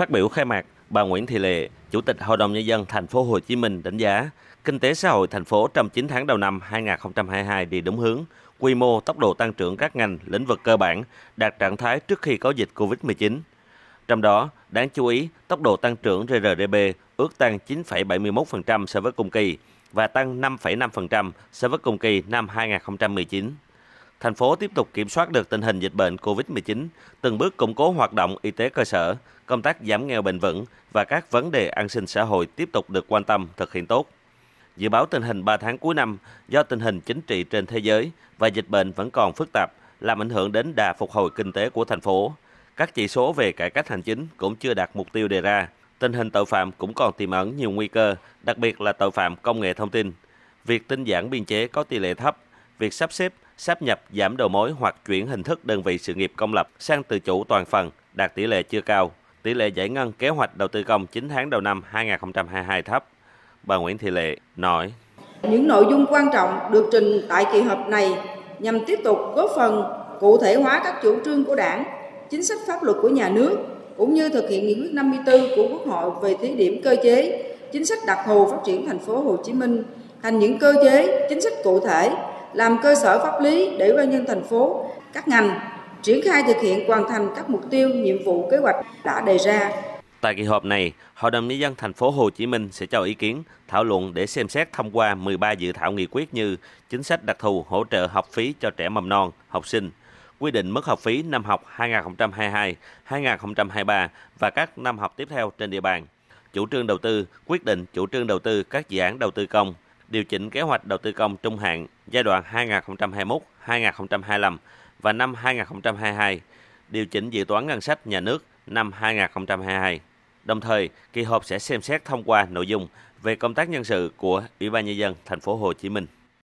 Phát biểu khai mạc, bà Nguyễn Thị Lệ, Chủ tịch Hội đồng nhân dân thành phố Hồ Chí Minh đánh giá kinh tế xã hội thành phố trong 9 tháng đầu năm 2022 đi đúng hướng, quy mô, tốc độ tăng trưởng các ngành, lĩnh vực cơ bản đạt trạng thái trước khi có dịch Covid-19. Trong đó, đáng chú ý, tốc độ tăng trưởng GRDP ước tăng 9,71% so với cùng kỳ và tăng 5,5% so với cùng kỳ năm 2019. Thành phố tiếp tục kiểm soát được tình hình dịch bệnh COVID-19, từng bước củng cố hoạt động y tế cơ sở, công tác giảm nghèo bền vững và các vấn đề an sinh xã hội tiếp tục được quan tâm thực hiện tốt. Dự báo tình hình 3 tháng cuối năm do tình hình chính trị trên thế giới và dịch bệnh vẫn còn phức tạp làm ảnh hưởng đến đà phục hồi kinh tế của thành phố. Các chỉ số về cải cách hành chính cũng chưa đạt mục tiêu đề ra. Tình hình tội phạm cũng còn tiềm ẩn nhiều nguy cơ, đặc biệt là tội phạm công nghệ thông tin. Việc tinh giản biên chế có tỷ lệ thấp, việc sắp xếp, sáp nhập, giảm đầu mối hoặc chuyển hình thức đơn vị sự nghiệp công lập sang tự chủ toàn phần đạt tỷ lệ chưa cao. Tỷ lệ giải ngân kế hoạch đầu tư công 9 tháng đầu năm 2022 thấp. Bà Nguyễn Thị Lệ nói: Những nội dung quan trọng được trình tại kỳ họp này nhằm tiếp tục góp phần cụ thể hóa các chủ trương của Đảng, chính sách pháp luật của nhà nước cũng như thực hiện nghị quyết 54 của Quốc hội về thí điểm cơ chế chính sách đặc thù phát triển thành phố Hồ Chí Minh thành những cơ chế chính sách cụ thể làm cơ sở pháp lý để ủy nhân thành phố các ngành triển khai thực hiện hoàn thành các mục tiêu nhiệm vụ kế hoạch đã đề ra. Tại kỳ họp này, Hội đồng nhân dân thành phố Hồ Chí Minh sẽ cho ý kiến, thảo luận để xem xét thông qua 13 dự thảo nghị quyết như chính sách đặc thù hỗ trợ học phí cho trẻ mầm non, học sinh, quy định mức học phí năm học 2022-2023 và các năm học tiếp theo trên địa bàn, chủ trương đầu tư, quyết định chủ trương đầu tư các dự án đầu tư công, điều chỉnh kế hoạch đầu tư công trung hạn giai đoạn 2021-2025 và năm 2022, điều chỉnh dự toán ngân sách nhà nước năm 2022. Đồng thời, kỳ họp sẽ xem xét thông qua nội dung về công tác nhân sự của Ủy ban nhân dân thành phố Hồ Chí Minh.